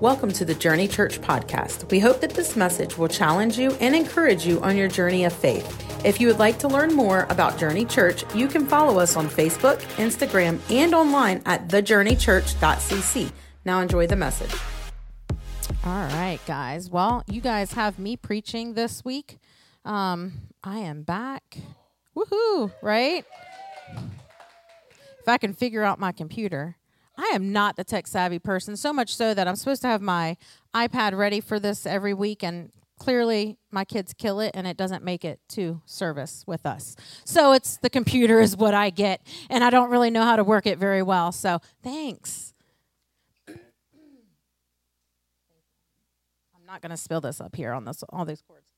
Welcome to the Journey Church podcast. We hope that this message will challenge you and encourage you on your journey of faith. If you would like to learn more about Journey Church, you can follow us on Facebook, Instagram, and online at thejourneychurch.cc. Now enjoy the message. All right, guys. Well, you guys have me preaching this week. Um, I am back. Woohoo, right? If I can figure out my computer. I am not the tech savvy person, so much so that I'm supposed to have my iPad ready for this every week, and clearly my kids kill it and it doesn't make it to service with us. So it's the computer is what I get, and I don't really know how to work it very well. So thanks. I'm not going to spill this up here on this all these cords.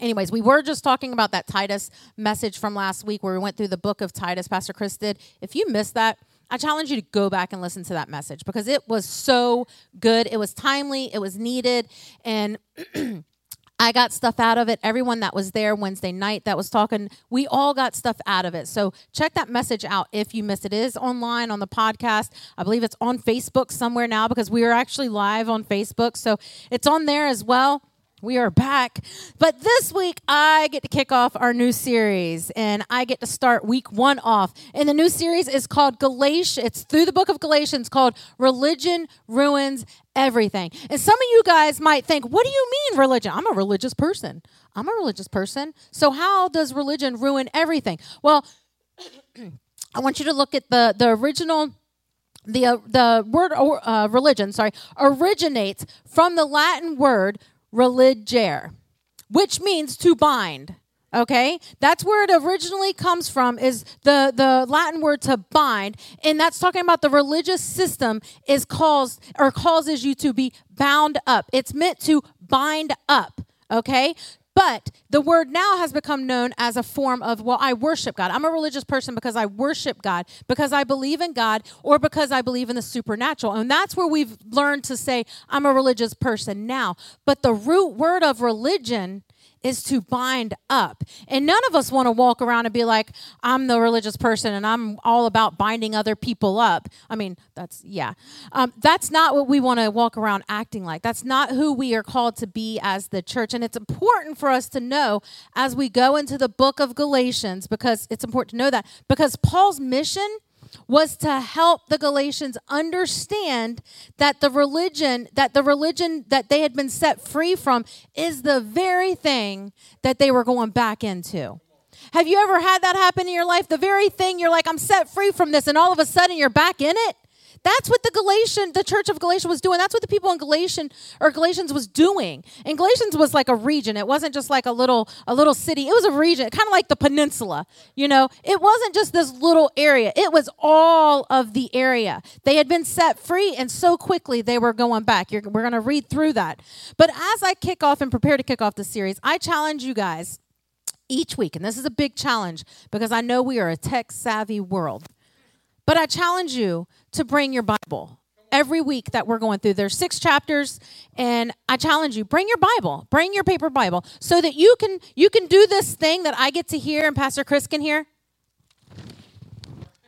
Anyways, we were just talking about that Titus message from last week where we went through the book of Titus. Pastor Chris did. If you missed that, I challenge you to go back and listen to that message because it was so good. It was timely, it was needed, and I got stuff out of it. Everyone that was there Wednesday night that was talking, we all got stuff out of it. So check that message out if you missed it. It is online on the podcast. I believe it's on Facebook somewhere now because we are actually live on Facebook. So it's on there as well. We are back. But this week, I get to kick off our new series, and I get to start week one off. And the new series is called Galatians. It's through the book of Galatians called Religion Ruins Everything. And some of you guys might think, what do you mean religion? I'm a religious person. I'm a religious person. So, how does religion ruin everything? Well, I want you to look at the, the original the uh, the word uh, religion sorry originates from the latin word religere, which means to bind. Okay, that's where it originally comes from. Is the the Latin word to bind, and that's talking about the religious system is caused or causes you to be bound up. It's meant to bind up. Okay, but the word now has become known as a form of, well, I worship God. I'm a religious person because I worship God, because I believe in God, or because I believe in the supernatural. And that's where we've learned to say, I'm a religious person now. But the root word of religion is to bind up. And none of us want to walk around and be like, I'm the religious person and I'm all about binding other people up. I mean, that's, yeah. Um, that's not what we want to walk around acting like. That's not who we are called to be as the church. And it's important for us to know as we go into the book of Galatians, because it's important to know that, because Paul's mission was to help the Galatians understand that the religion that the religion that they had been set free from is the very thing that they were going back into. Have you ever had that happen in your life? The very thing you're like I'm set free from this and all of a sudden you're back in it? That's what the Galatian, the church of Galatia was doing. That's what the people in Galatian or Galatians was doing. And Galatians was like a region. It wasn't just like a little a little city. It was a region, kind of like the peninsula. You know, it wasn't just this little area. It was all of the area. They had been set free, and so quickly they were going back. You're, we're going to read through that. But as I kick off and prepare to kick off the series, I challenge you guys each week, and this is a big challenge because I know we are a tech savvy world. But I challenge you to bring your Bible every week that we're going through. There's six chapters, and I challenge you: bring your Bible, bring your paper Bible, so that you can you can do this thing that I get to hear and Pastor Chris can hear.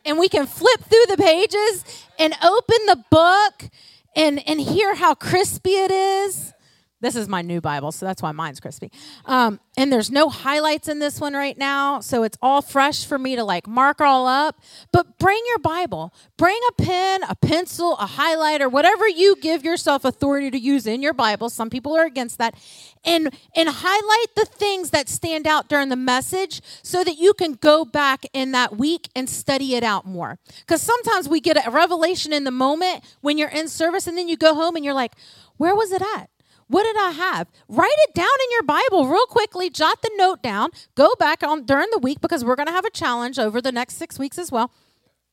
And we can flip through the pages and open the book and, and hear how crispy it is this is my new Bible, so that's why mine's crispy. Um, and there's no highlights in this one right now, so it's all fresh for me to like mark all up. But bring your Bible, bring a pen, a pencil, a highlighter, whatever you give yourself authority to use in your Bible. Some people are against that, and and highlight the things that stand out during the message, so that you can go back in that week and study it out more. Because sometimes we get a revelation in the moment when you're in service, and then you go home and you're like, "Where was it at?" What did I have? Write it down in your Bible real quickly. Jot the note down. Go back on during the week because we're going to have a challenge over the next six weeks as well.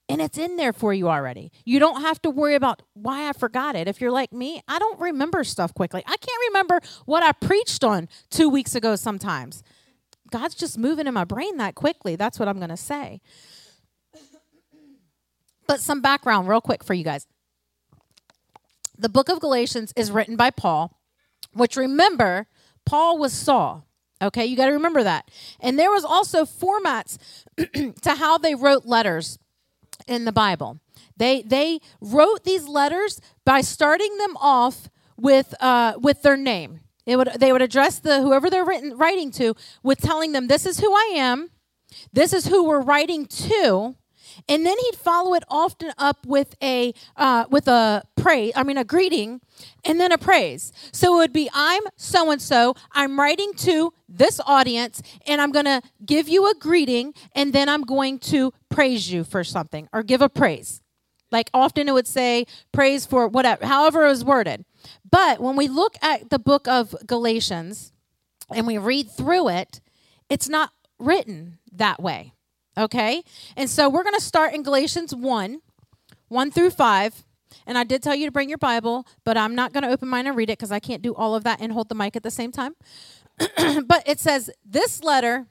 And it's in there for you already. You don't have to worry about why I forgot it. If you're like me, I don't remember stuff quickly. I can't remember what I preached on two weeks ago sometimes. God's just moving in my brain that quickly. That's what I'm going to say. But some background, real quick, for you guys. The book of Galatians is written by Paul which remember, Paul was Saul. Okay, you got to remember that. And there was also formats to how they wrote letters. in the Bible. They they wrote these letters by starting them off with uh, with their name. It would they would address the whoever they're written, writing to with telling them this is who I am, this is who we're writing to, and then he'd follow it often up with a uh, with a praise i mean a greeting and then a praise. So it would be i'm so and so i'm writing to this audience and i'm going to give you a greeting and then i'm going to praise you for something or give a praise. Like often it would say praise for whatever however it was worded. But when we look at the book of galatians and we read through it it's not written that way Okay? And so we're going to start in Galatians 1 1 through 5. And I did tell you to bring your Bible, but I'm not going to open mine and read it because I can't do all of that and hold the mic at the same time. but it says, This letter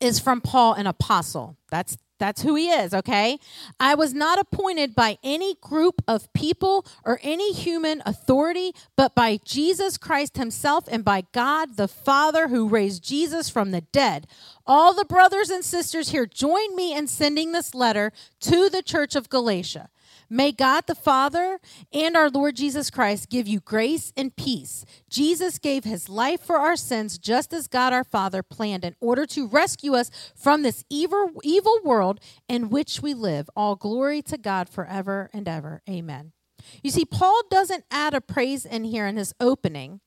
is from Paul, an apostle. That's that's who he is, okay? I was not appointed by any group of people or any human authority, but by Jesus Christ himself and by God the Father who raised Jesus from the dead. All the brothers and sisters here join me in sending this letter to the church of Galatia. May God the Father and our Lord Jesus Christ give you grace and peace. Jesus gave his life for our sins just as God our Father planned in order to rescue us from this evil evil world in which we live. All glory to God forever and ever. Amen. You see Paul doesn't add a praise in here in his opening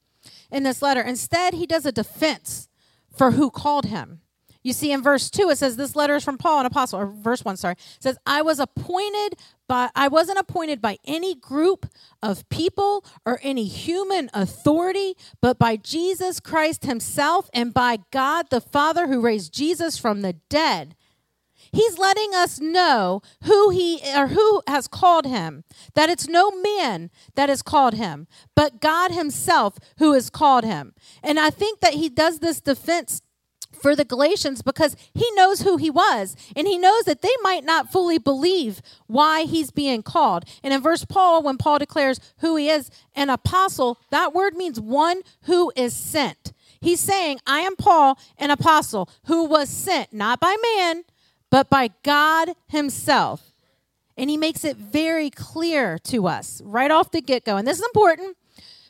in this letter. Instead, he does a defense for who called him. You see, in verse 2, it says, This letter is from Paul, an apostle, or verse 1, sorry. Says, I was appointed by, I wasn't appointed by any group of people or any human authority, but by Jesus Christ himself and by God the Father who raised Jesus from the dead. He's letting us know who he or who has called him. That it's no man that has called him, but God himself who has called him. And I think that he does this defense for the Galatians because he knows who he was and he knows that they might not fully believe why he's being called. And in verse Paul, when Paul declares who he is, an apostle, that word means one who is sent. He's saying, I am Paul, an apostle who was sent not by man, but by God himself. And he makes it very clear to us right off the get go. And this is important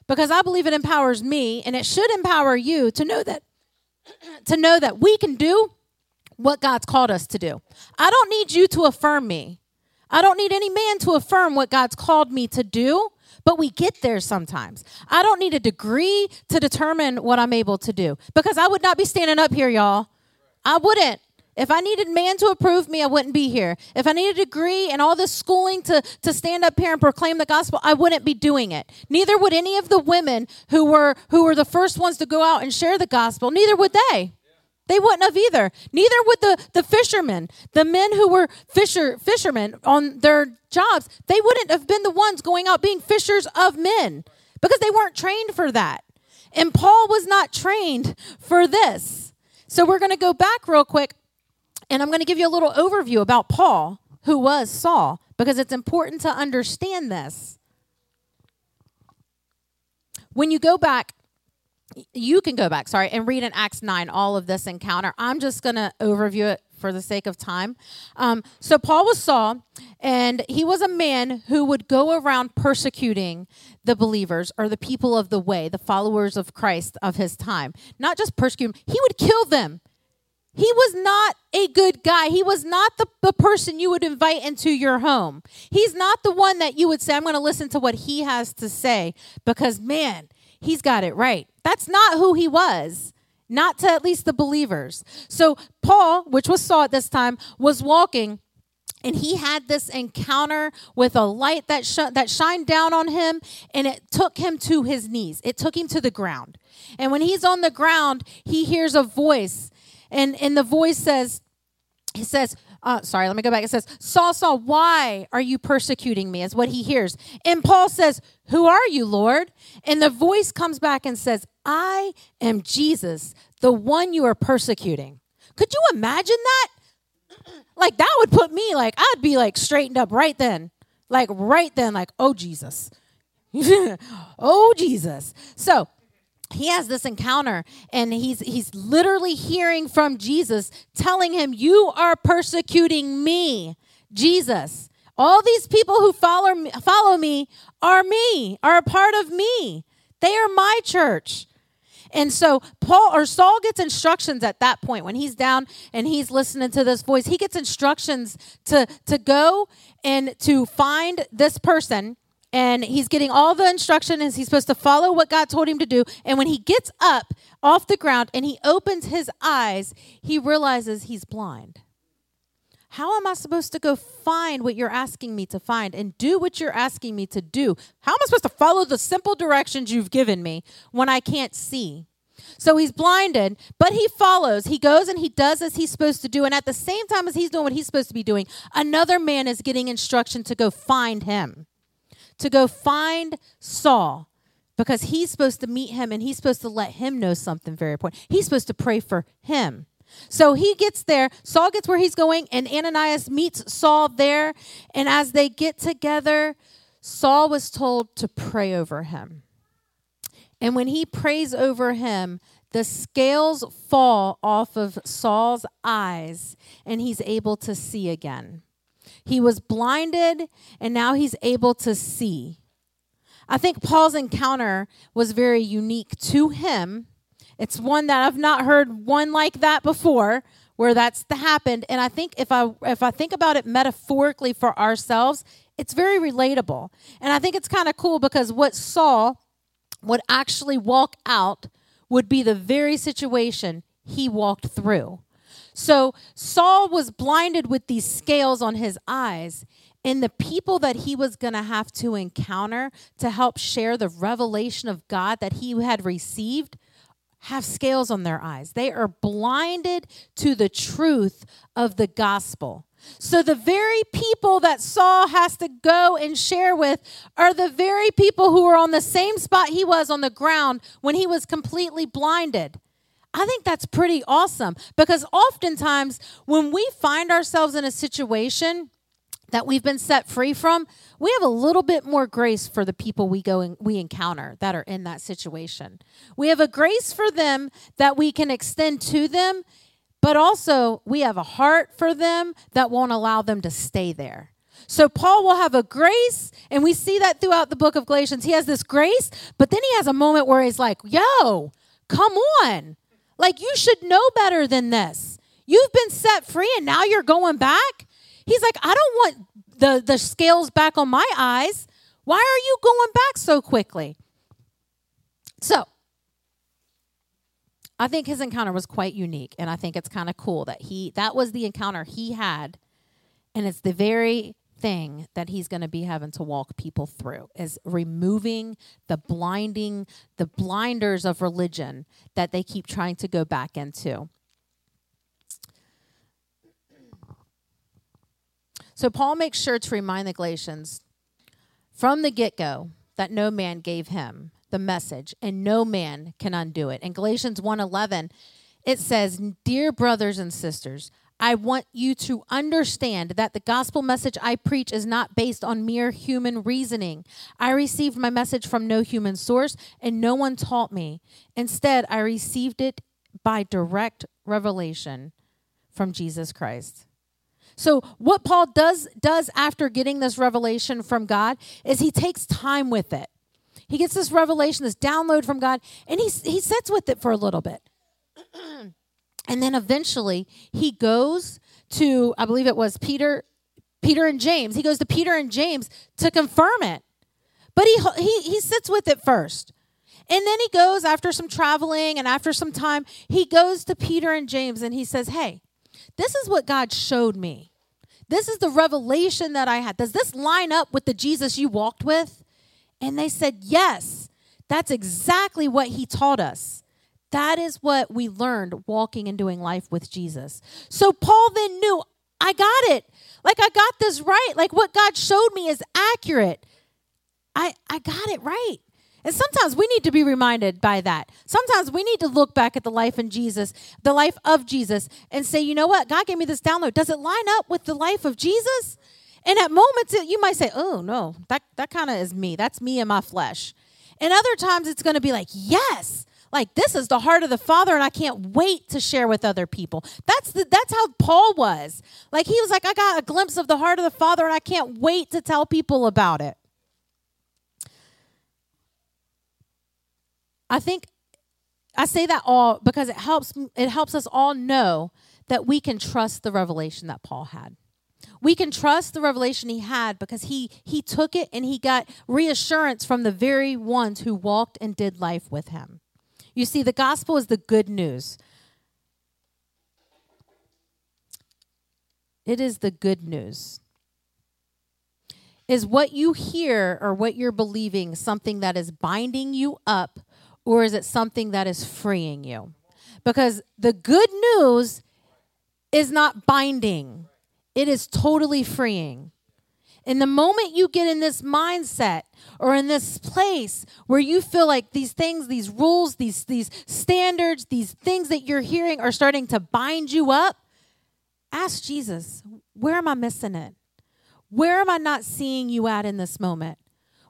because I believe it empowers me and it should empower you to know that to know that we can do what God's called us to do. I don't need you to affirm me. I don't need any man to affirm what God's called me to do, but we get there sometimes. I don't need a degree to determine what I'm able to do because I would not be standing up here, y'all. I wouldn't. If I needed man to approve me, I wouldn't be here. If I needed a degree and all this schooling to, to stand up here and proclaim the gospel, I wouldn't be doing it. Neither would any of the women who were who were the first ones to go out and share the gospel. Neither would they. They wouldn't have either. Neither would the, the fishermen, the men who were fisher fishermen on their jobs. They wouldn't have been the ones going out being fishers of men because they weren't trained for that. And Paul was not trained for this. So we're going to go back real quick and I'm going to give you a little overview about Paul, who was Saul, because it's important to understand this. When you go back, you can go back, sorry, and read in Acts 9 all of this encounter. I'm just going to overview it for the sake of time. Um, so, Paul was Saul, and he was a man who would go around persecuting the believers or the people of the way, the followers of Christ of his time. Not just persecute them, he would kill them. He was not a good guy. He was not the, the person you would invite into your home. He's not the one that you would say, I'm going to listen to what he has to say because, man, he's got it right. That's not who he was, not to at least the believers. So, Paul, which was Saul at this time, was walking and he had this encounter with a light that sh- that shined down on him and it took him to his knees it took him to the ground and when he's on the ground he hears a voice and and the voice says he says uh, sorry let me go back. It says saul saul why are you persecuting me? is what he hears. And paul says who are you lord? And the voice comes back and says i am jesus the one you are persecuting. Could you imagine that? Like that would put me like i'd be like straightened up right then. Like right then like oh jesus. Oh jesus. So he has this encounter and he's he's literally hearing from Jesus telling him you are persecuting me Jesus. All these people who follow me, follow me are me, are a part of me. They are my church. And so Paul or Saul gets instructions at that point when he's down and he's listening to this voice. He gets instructions to to go and to find this person and he's getting all the instruction and he's supposed to follow what God told him to do. And when he gets up off the ground and he opens his eyes, he realizes he's blind. How am I supposed to go find what you're asking me to find and do what you're asking me to do? How am I supposed to follow the simple directions you've given me when I can't see? So he's blinded, but he follows. He goes and he does as he's supposed to do. And at the same time as he's doing what he's supposed to be doing, another man is getting instruction to go find him, to go find Saul, because he's supposed to meet him and he's supposed to let him know something very important. He's supposed to pray for him. So he gets there. Saul gets where he's going, and Ananias meets Saul there. And as they get together, Saul was told to pray over him. And when he prays over him, the scales fall off of Saul's eyes, and he's able to see again. He was blinded, and now he's able to see. I think Paul's encounter was very unique to him it's one that I've not heard one like that before where that's happened and I think if I if I think about it metaphorically for ourselves, it's very relatable. And I think it's kind of cool because what Saul would actually walk out would be the very situation he walked through. So Saul was blinded with these scales on his eyes, and the people that he was going to have to encounter to help share the revelation of God that he had received have scales on their eyes. They are blinded to the truth of the gospel. So, the very people that Saul has to go and share with are the very people who are on the same spot he was on the ground when he was completely blinded. I think that's pretty awesome because oftentimes when we find ourselves in a situation that we've been set free from, we have a little bit more grace for the people we go and we encounter that are in that situation. We have a grace for them that we can extend to them, but also we have a heart for them that won't allow them to stay there. So Paul will have a grace, and we see that throughout the book of Galatians. He has this grace, but then he has a moment where he's like, "Yo, come on. Like you should know better than this. You've been set free and now you're going back?" He's like, I don't want the, the scales back on my eyes. Why are you going back so quickly? So, I think his encounter was quite unique, and I think it's kind of cool that he that was the encounter he had, and it's the very thing that he's going to be having to walk people through is removing the blinding the blinders of religion that they keep trying to go back into So Paul makes sure to remind the Galatians from the get go that no man gave him the message and no man can undo it. In Galatians 1:11 it says, "Dear brothers and sisters, I want you to understand that the gospel message I preach is not based on mere human reasoning. I received my message from no human source, and no one taught me. Instead, I received it by direct revelation from Jesus Christ. So what Paul does does after getting this revelation from God is he takes time with it. He gets this revelation, this download from God, and he he sits with it for a little bit. and then eventually he goes to I believe it was Peter Peter and James. He goes to Peter and James to confirm it. But he he he sits with it first. And then he goes after some traveling and after some time, he goes to Peter and James and he says, Hey, this is what God showed me. This is the revelation that I had. Does this line up with the Jesus you walked with? And they said, Yes, that's exactly what he taught us. That is what we learned walking and doing life with Jesus. So Paul then knew, I got it. Like I got this right. Like what God showed me is accurate. I I got it right. And sometimes we need to be reminded by that. Sometimes we need to look back at the life in Jesus, the life of Jesus, and say, you know what? God gave me this download. Does it line up with the life of Jesus? And at moments, you might say, oh, no, that, that kind of is me. That's me in my flesh. And other times, it's going to be like, yes. Like this is the heart of the Father and I can't wait to share with other people. That's the that's how Paul was. Like he was like I got a glimpse of the heart of the Father and I can't wait to tell people about it. I think I say that all because it helps it helps us all know that we can trust the revelation that Paul had. We can trust the revelation he had because he he took it and he got reassurance from the very ones who walked and did life with him. You see the gospel is the good news. It is the good news. Is what you hear or what you're believing something that is binding you up or is it something that is freeing you? Because the good news is not binding, it is totally freeing. In the moment you get in this mindset or in this place where you feel like these things, these rules, these, these standards, these things that you're hearing are starting to bind you up, ask Jesus, where am I missing it? Where am I not seeing you at in this moment?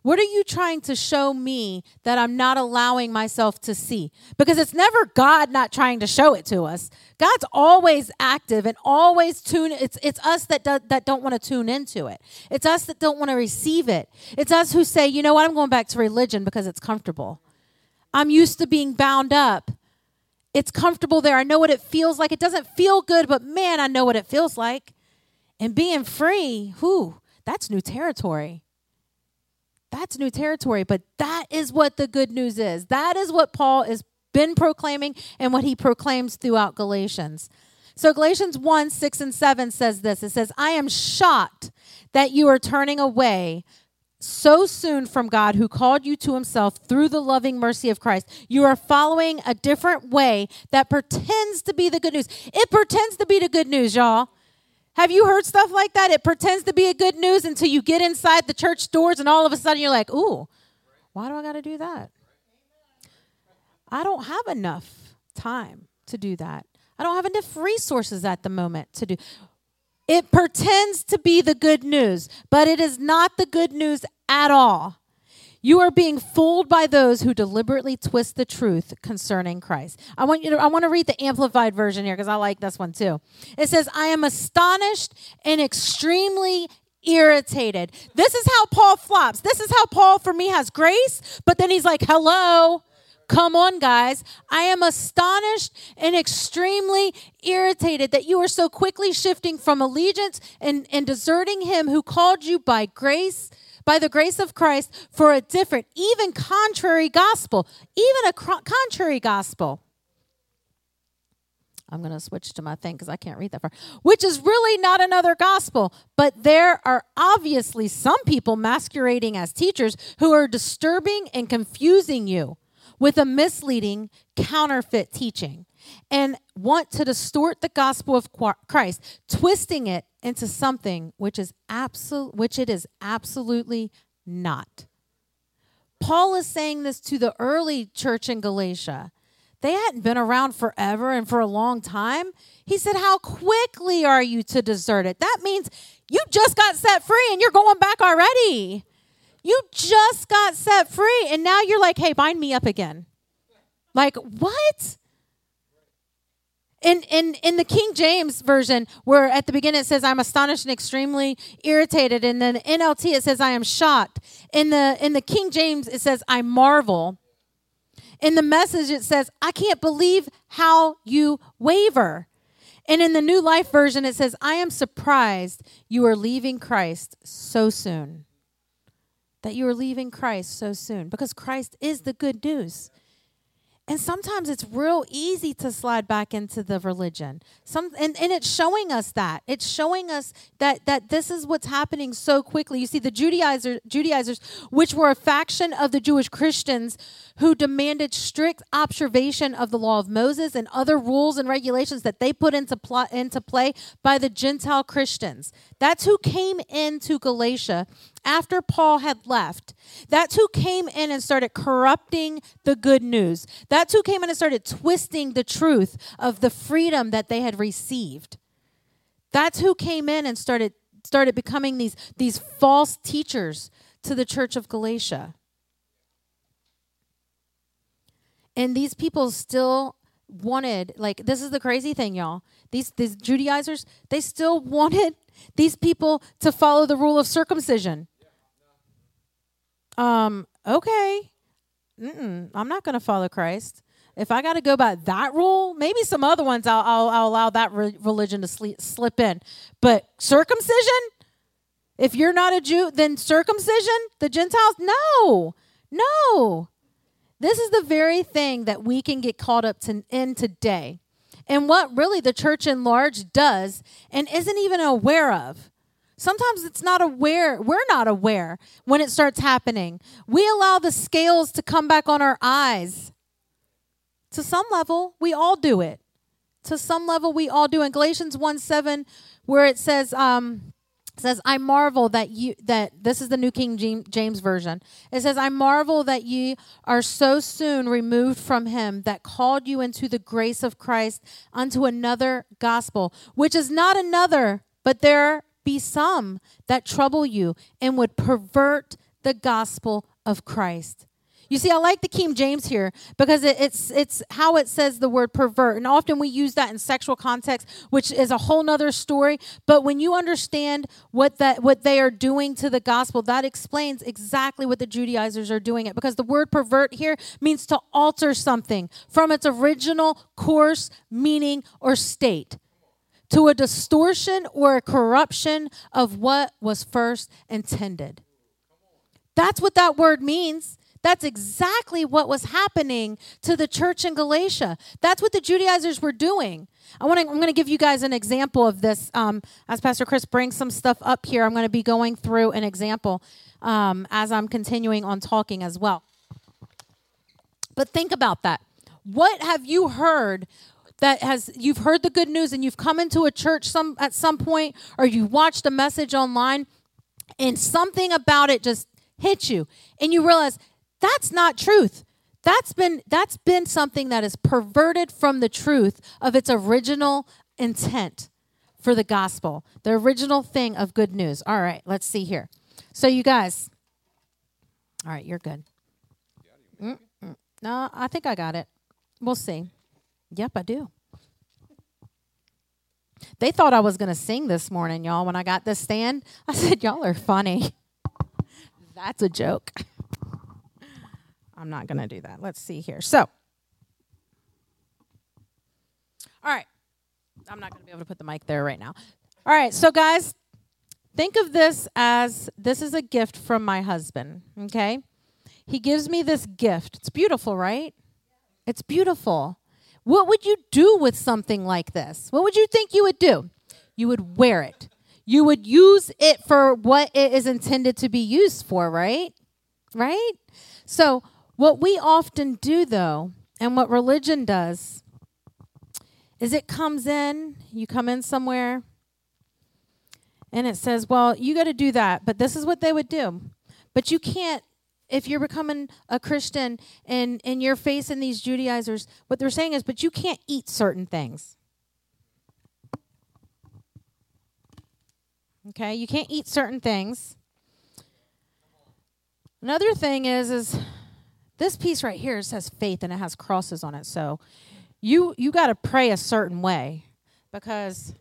What are you trying to show me that I'm not allowing myself to see? Because it's never God not trying to show it to us. God's always active and always tune it's it's us that do, that don't want to tune into it. It's us that don't want to receive it. It's us who say, "You know what? I'm going back to religion because it's comfortable. I'm used to being bound up. It's comfortable there. I know what it feels like. It doesn't feel good, but man, I know what it feels like." And being free, whoo, that's new territory. That's new territory, but that is what the good news is. That is what Paul has been proclaiming and what he proclaims throughout Galatians. So Galatians 1 6 and 7 says this it says, I am shocked that you are turning away so soon from God who called you to himself through the loving mercy of Christ. You are following a different way that pretends to be the good news. It pretends to be the good news, y'all. Have you heard stuff like that? It pretends to be a good news until you get inside the church doors and all of a sudden you're like, ooh, why do I got to do that? I don't have enough time to do that. I don't have enough resources at the moment to do. It pretends to be the good news, but it is not the good news at all. You are being fooled by those who deliberately twist the truth concerning Christ. I want you to I want to read the amplified version here because I like this one too. It says, "I am astonished and extremely irritated." This is how Paul flops. This is how Paul for me has grace, but then he's like, "Hello, Come on, guys. I am astonished and extremely irritated that you are so quickly shifting from allegiance and, and deserting him who called you by grace by the grace of Christ for a different, even contrary gospel, even a contrary gospel. I'm going to switch to my thing because I can't read that far. Which is really not another gospel, but there are obviously some people masquerading as teachers who are disturbing and confusing you with a misleading counterfeit teaching and want to distort the gospel of Christ, twisting it into something which is absolute which it is absolutely not. Paul is saying this to the early church in Galatia. They hadn't been around forever and for a long time. He said, How quickly are you to desert it? That means you just got set free and you're going back already. You just got set free and now you're like, Hey, bind me up again. Like, what? In, in, in the King James version, where at the beginning it says, I'm astonished and extremely irritated. And then NLT, it says, I am shocked. In the, in the King James, it says, I marvel. In the message, it says, I can't believe how you waver. And in the New Life version, it says, I am surprised you are leaving Christ so soon. That you are leaving Christ so soon because Christ is the good news. And sometimes it's real easy to slide back into the religion. Some and, and it's showing us that. It's showing us that that this is what's happening so quickly. You see, the Judaizer, Judaizers, which were a faction of the Jewish Christians who demanded strict observation of the law of Moses and other rules and regulations that they put into, pl- into play by the Gentile Christians. That's who came into Galatia after Paul had left. That's who came in and started corrupting the good news. That's who came in and started twisting the truth of the freedom that they had received. That's who came in and started started becoming these, these false teachers to the church of Galatia. And these people still wanted like this is the crazy thing y'all these these judaizers they still wanted these people to follow the rule of circumcision. Um okay. Mm-mm, i'm not going to follow christ. If i got to go by that rule maybe some other ones i'll, I'll, I'll allow that re- religion to sleep, slip in. But circumcision? If you're not a jew then circumcision? The gentiles? No. No. This is the very thing that we can get caught up to, in today. And what really the church in large does and isn't even aware of. Sometimes it's not aware, we're not aware when it starts happening. We allow the scales to come back on our eyes. To some level, we all do it. To some level, we all do. In Galatians 1 7, where it says, um, says i marvel that you that this is the new king james version. It says i marvel that ye are so soon removed from him that called you into the grace of christ unto another gospel which is not another but there be some that trouble you and would pervert the gospel of christ you see, I like the King James here because it, it's it's how it says the word pervert, and often we use that in sexual context, which is a whole nother story. But when you understand what that what they are doing to the gospel, that explains exactly what the Judaizers are doing it. Because the word pervert here means to alter something from its original course, meaning, or state to a distortion or a corruption of what was first intended. That's what that word means. That's exactly what was happening to the church in Galatia. That's what the Judaizers were doing. I want to, I'm going to give you guys an example of this. Um, as Pastor Chris brings some stuff up here, I'm going to be going through an example um, as I'm continuing on talking as well. But think about that. What have you heard that has you've heard the good news and you've come into a church some at some point or you watched a message online and something about it just hit you and you realize that's not truth. That's been that's been something that is perverted from the truth of its original intent for the gospel, the original thing of good news. All right, let's see here. So you guys, all right, you're good. Mm-mm. No, I think I got it. We'll see. Yep, I do. They thought I was going to sing this morning, y'all. When I got this stand, I said, Y'all are funny. That's a joke. I'm not going to do that. Let's see here. So, all right. I'm not going to be able to put the mic there right now. All right. So, guys, think of this as this is a gift from my husband. Okay. He gives me this gift. It's beautiful, right? It's beautiful. What would you do with something like this? What would you think you would do? You would wear it. You would use it for what it is intended to be used for, right? Right? So, what we often do, though, and what religion does, is it comes in, you come in somewhere, and it says, well, you got to do that, but this is what they would do. But you can't, if you're becoming a Christian and, and you're facing these Judaizers, what they're saying is, but you can't eat certain things. Okay, you can't eat certain things. Another thing is, is this piece right here says faith and it has crosses on it. So you you got to pray a certain way because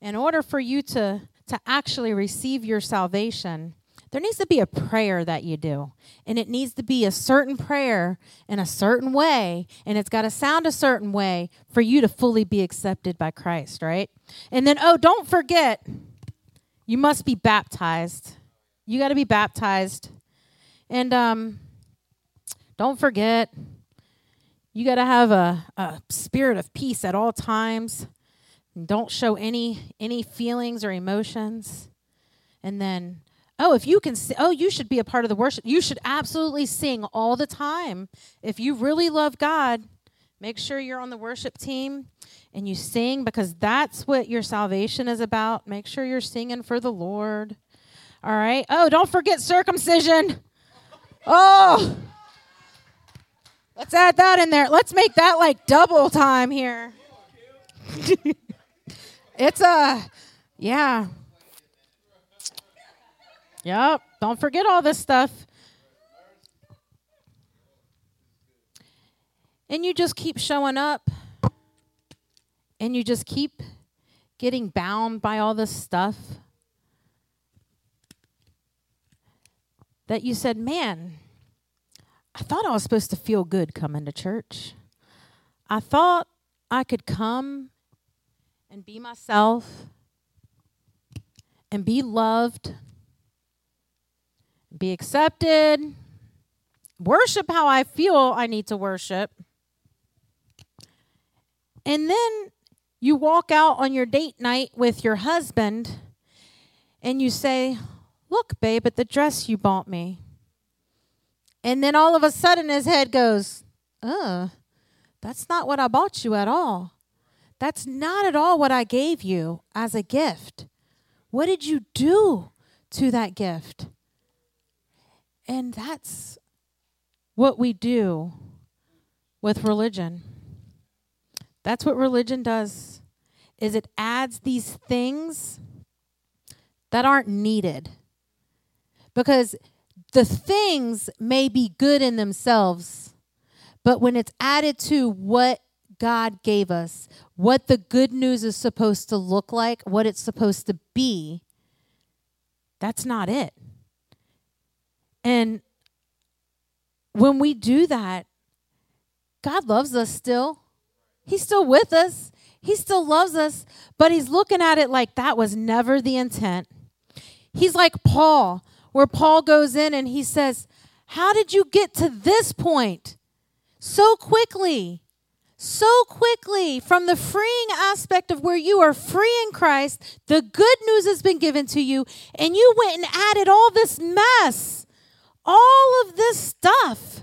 in order for you to to actually receive your salvation, there needs to be a prayer that you do. And it needs to be a certain prayer in a certain way. And it's got to sound a certain way for you to fully be accepted by Christ, right? And then, oh, don't forget, you must be baptized. You got to be baptized. And um, don't forget, you got to have a, a spirit of peace at all times. Don't show any any feelings or emotions. And then, oh, if you can, oh, you should be a part of the worship. You should absolutely sing all the time. If you really love God, make sure you're on the worship team and you sing because that's what your salvation is about. Make sure you're singing for the Lord. All right. Oh, don't forget circumcision. Oh. Let's add that in there. Let's make that like double time here. it's a, yeah. Yep. Don't forget all this stuff. and you just keep showing up and you just keep getting bound by all this stuff that you said, Man, I thought I was supposed to feel good coming to church. I thought I could come and be myself and be loved, be accepted, worship how I feel I need to worship. And then you walk out on your date night with your husband and you say, Look, babe, at the dress you bought me. And then all of a sudden his head goes, Uh, that's not what I bought you at all. That's not at all what I gave you as a gift. What did you do to that gift? And that's what we do with religion. That's what religion does. Is it adds these things that aren't needed. Because the things may be good in themselves, but when it's added to what God gave us, what the good news is supposed to look like, what it's supposed to be, that's not it. And when we do that, God loves us still. He's still with us. He still loves us, but he's looking at it like that was never the intent. He's like Paul, where Paul goes in and he says, How did you get to this point so quickly? So quickly, from the freeing aspect of where you are free in Christ, the good news has been given to you, and you went and added all this mess, all of this stuff.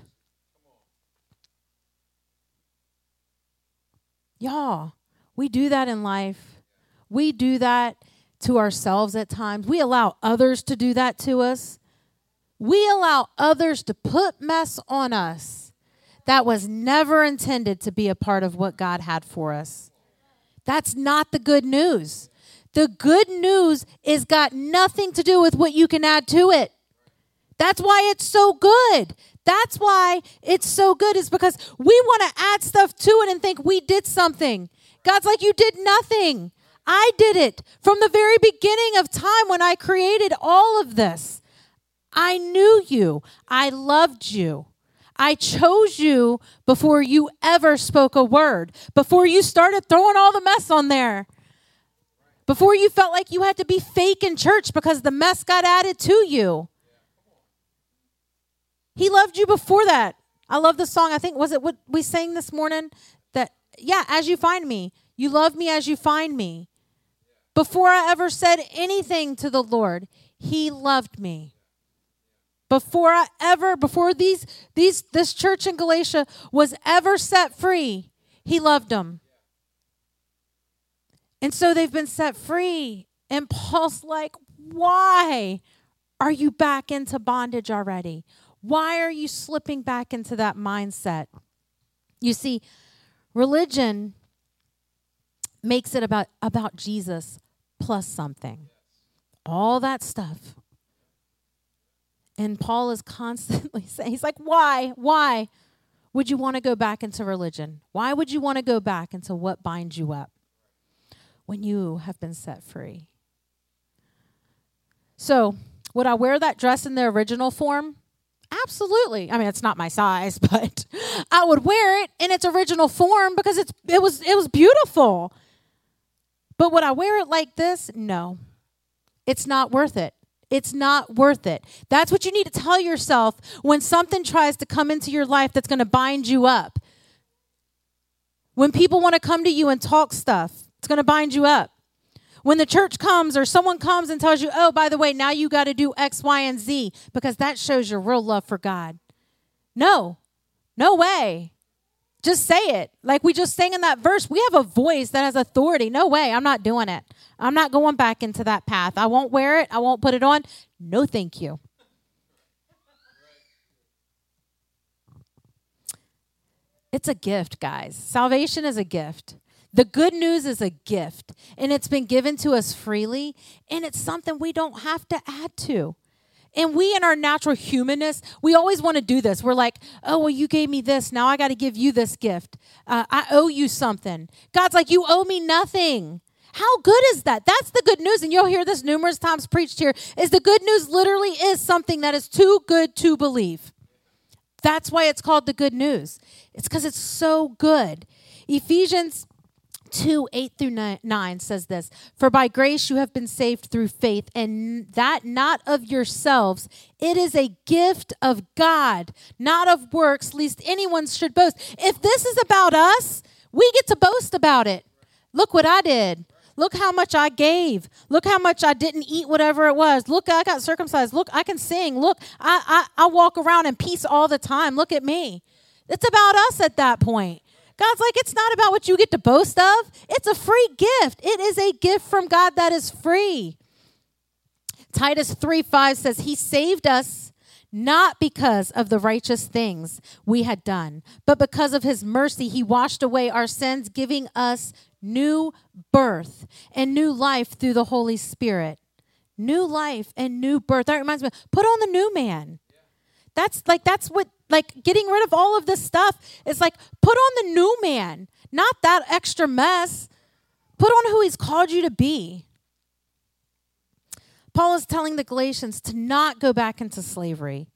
Y'all, we do that in life. We do that to ourselves at times. We allow others to do that to us. We allow others to put mess on us that was never intended to be a part of what God had for us. That's not the good news. The good news is got nothing to do with what you can add to it. That's why it's so good. That's why it's so good, is because we want to add stuff to it and think we did something. God's like, You did nothing. I did it from the very beginning of time when I created all of this. I knew you, I loved you. I chose you before you ever spoke a word, before you started throwing all the mess on there, before you felt like you had to be fake in church because the mess got added to you. He loved you before that. I love the song. I think was it what we sang this morning that yeah, as you find me. You love me as you find me. Before I ever said anything to the Lord, he loved me. Before I ever before these these this church in Galatia was ever set free, he loved them. And so they've been set free. And Paul's like, "Why are you back into bondage already? Why are you slipping back into that mindset? You see, religion makes it about, about Jesus plus something. All that stuff. And Paul is constantly saying, he's like, why? Why would you want to go back into religion? Why would you want to go back into what binds you up when you have been set free? So, would I wear that dress in the original form? Absolutely. I mean, it's not my size, but I would wear it in its original form because it's it was it was beautiful. But would I wear it like this? No. It's not worth it. It's not worth it. That's what you need to tell yourself when something tries to come into your life that's going to bind you up. When people want to come to you and talk stuff, it's going to bind you up. When the church comes or someone comes and tells you, oh, by the way, now you got to do X, Y, and Z because that shows your real love for God. No, no way. Just say it. Like we just sang in that verse, we have a voice that has authority. No way, I'm not doing it. I'm not going back into that path. I won't wear it. I won't put it on. No, thank you. It's a gift, guys. Salvation is a gift. The good news is a gift, and it's been given to us freely, and it's something we don't have to add to. And we, in our natural humanness, we always want to do this. We're like, oh, well, you gave me this. Now I got to give you this gift. Uh, I owe you something. God's like, you owe me nothing. How good is that? That's the good news. And you'll hear this numerous times preached here is the good news literally is something that is too good to believe. That's why it's called the good news. It's because it's so good. Ephesians 2 8 through 9 says this For by grace you have been saved through faith, and that not of yourselves. It is a gift of God, not of works, lest anyone should boast. If this is about us, we get to boast about it. Look what I did. Look how much I gave. Look how much I didn't eat whatever it was. Look, I got circumcised. Look, I can sing. Look, I, I, I walk around in peace all the time. Look at me. It's about us at that point. God's like, it's not about what you get to boast of. It's a free gift. It is a gift from God that is free. Titus 3 5 says, He saved us not because of the righteous things we had done, but because of His mercy, He washed away our sins, giving us new birth and new life through the Holy Spirit. New life and new birth. That reminds me, put on the new man. That's like, that's what, like, getting rid of all of this stuff is like, put on the new man, not that extra mess. Put on who he's called you to be. Paul is telling the Galatians to not go back into slavery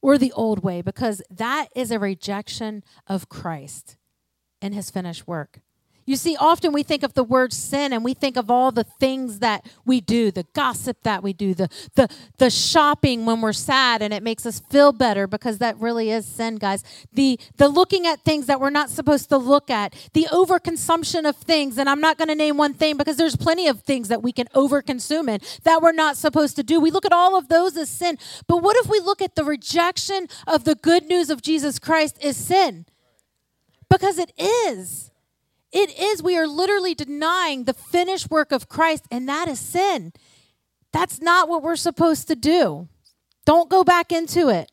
or the old way because that is a rejection of Christ and his finished work. You see, often we think of the word sin and we think of all the things that we do, the gossip that we do, the, the, the shopping when we're sad and it makes us feel better because that really is sin, guys. The, the looking at things that we're not supposed to look at, the overconsumption of things. And I'm not going to name one thing because there's plenty of things that we can overconsume in that we're not supposed to do. We look at all of those as sin. But what if we look at the rejection of the good news of Jesus Christ as sin? Because it is. It is, we are literally denying the finished work of Christ, and that is sin. That's not what we're supposed to do. Don't go back into it.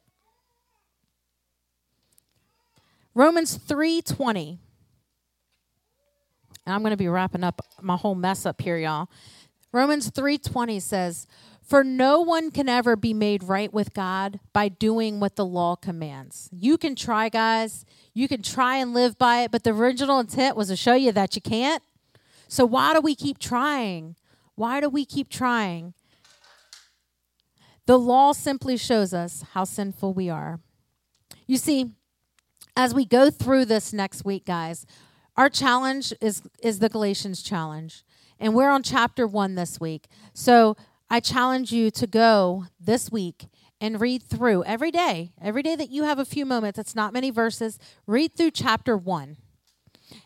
Romans 3:20. And I'm going to be wrapping up my whole mess up here, y'all. Romans 3:20 says, "For no one can ever be made right with God by doing what the law commands." You can try, guys. You can try and live by it, but the original intent was to show you that you can't. So why do we keep trying? Why do we keep trying? The law simply shows us how sinful we are. You see, as we go through this next week, guys, our challenge is, is the Galatians challenge. And we're on chapter one this week. So I challenge you to go this week and read through every day, every day that you have a few moments, it's not many verses, read through chapter one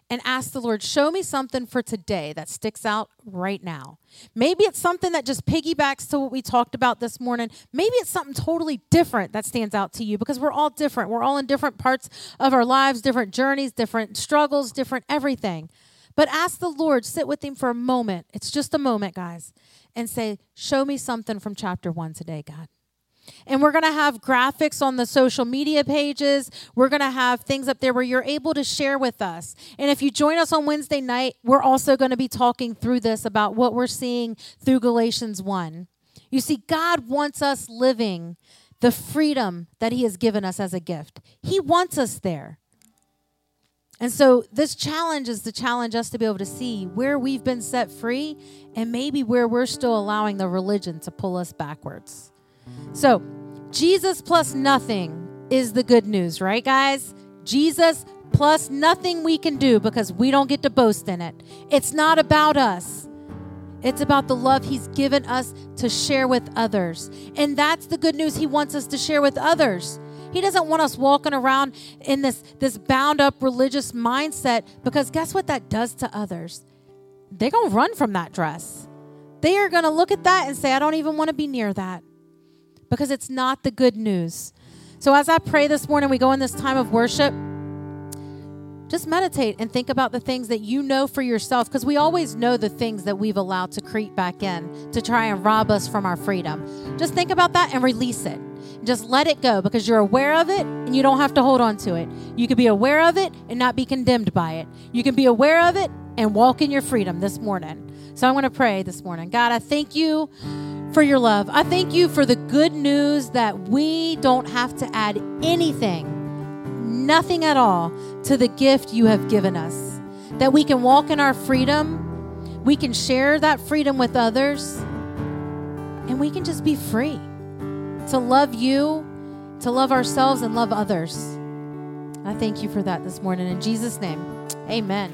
and ask the Lord, show me something for today that sticks out right now. Maybe it's something that just piggybacks to what we talked about this morning. Maybe it's something totally different that stands out to you because we're all different. We're all in different parts of our lives, different journeys, different struggles, different everything. But ask the Lord, sit with Him for a moment. It's just a moment, guys, and say, Show me something from chapter one today, God. And we're going to have graphics on the social media pages. We're going to have things up there where you're able to share with us. And if you join us on Wednesday night, we're also going to be talking through this about what we're seeing through Galatians 1. You see, God wants us living the freedom that He has given us as a gift, He wants us there. And so, this challenge is to challenge us to be able to see where we've been set free and maybe where we're still allowing the religion to pull us backwards. So, Jesus plus nothing is the good news, right, guys? Jesus plus nothing we can do because we don't get to boast in it. It's not about us. It's about the love he's given us to share with others. And that's the good news he wants us to share with others. He doesn't want us walking around in this, this bound up religious mindset because guess what that does to others? They're going to run from that dress. They are going to look at that and say, I don't even want to be near that because it's not the good news. So, as I pray this morning, we go in this time of worship. Just meditate and think about the things that you know for yourself because we always know the things that we've allowed to creep back in to try and rob us from our freedom. Just think about that and release it. Just let it go because you're aware of it and you don't have to hold on to it. You can be aware of it and not be condemned by it. You can be aware of it and walk in your freedom this morning. So I'm going to pray this morning. God, I thank you for your love. I thank you for the good news that we don't have to add anything, nothing at all, to the gift you have given us. That we can walk in our freedom, we can share that freedom with others, and we can just be free to love you, to love ourselves, and love others. I thank you for that this morning. In Jesus' name, amen.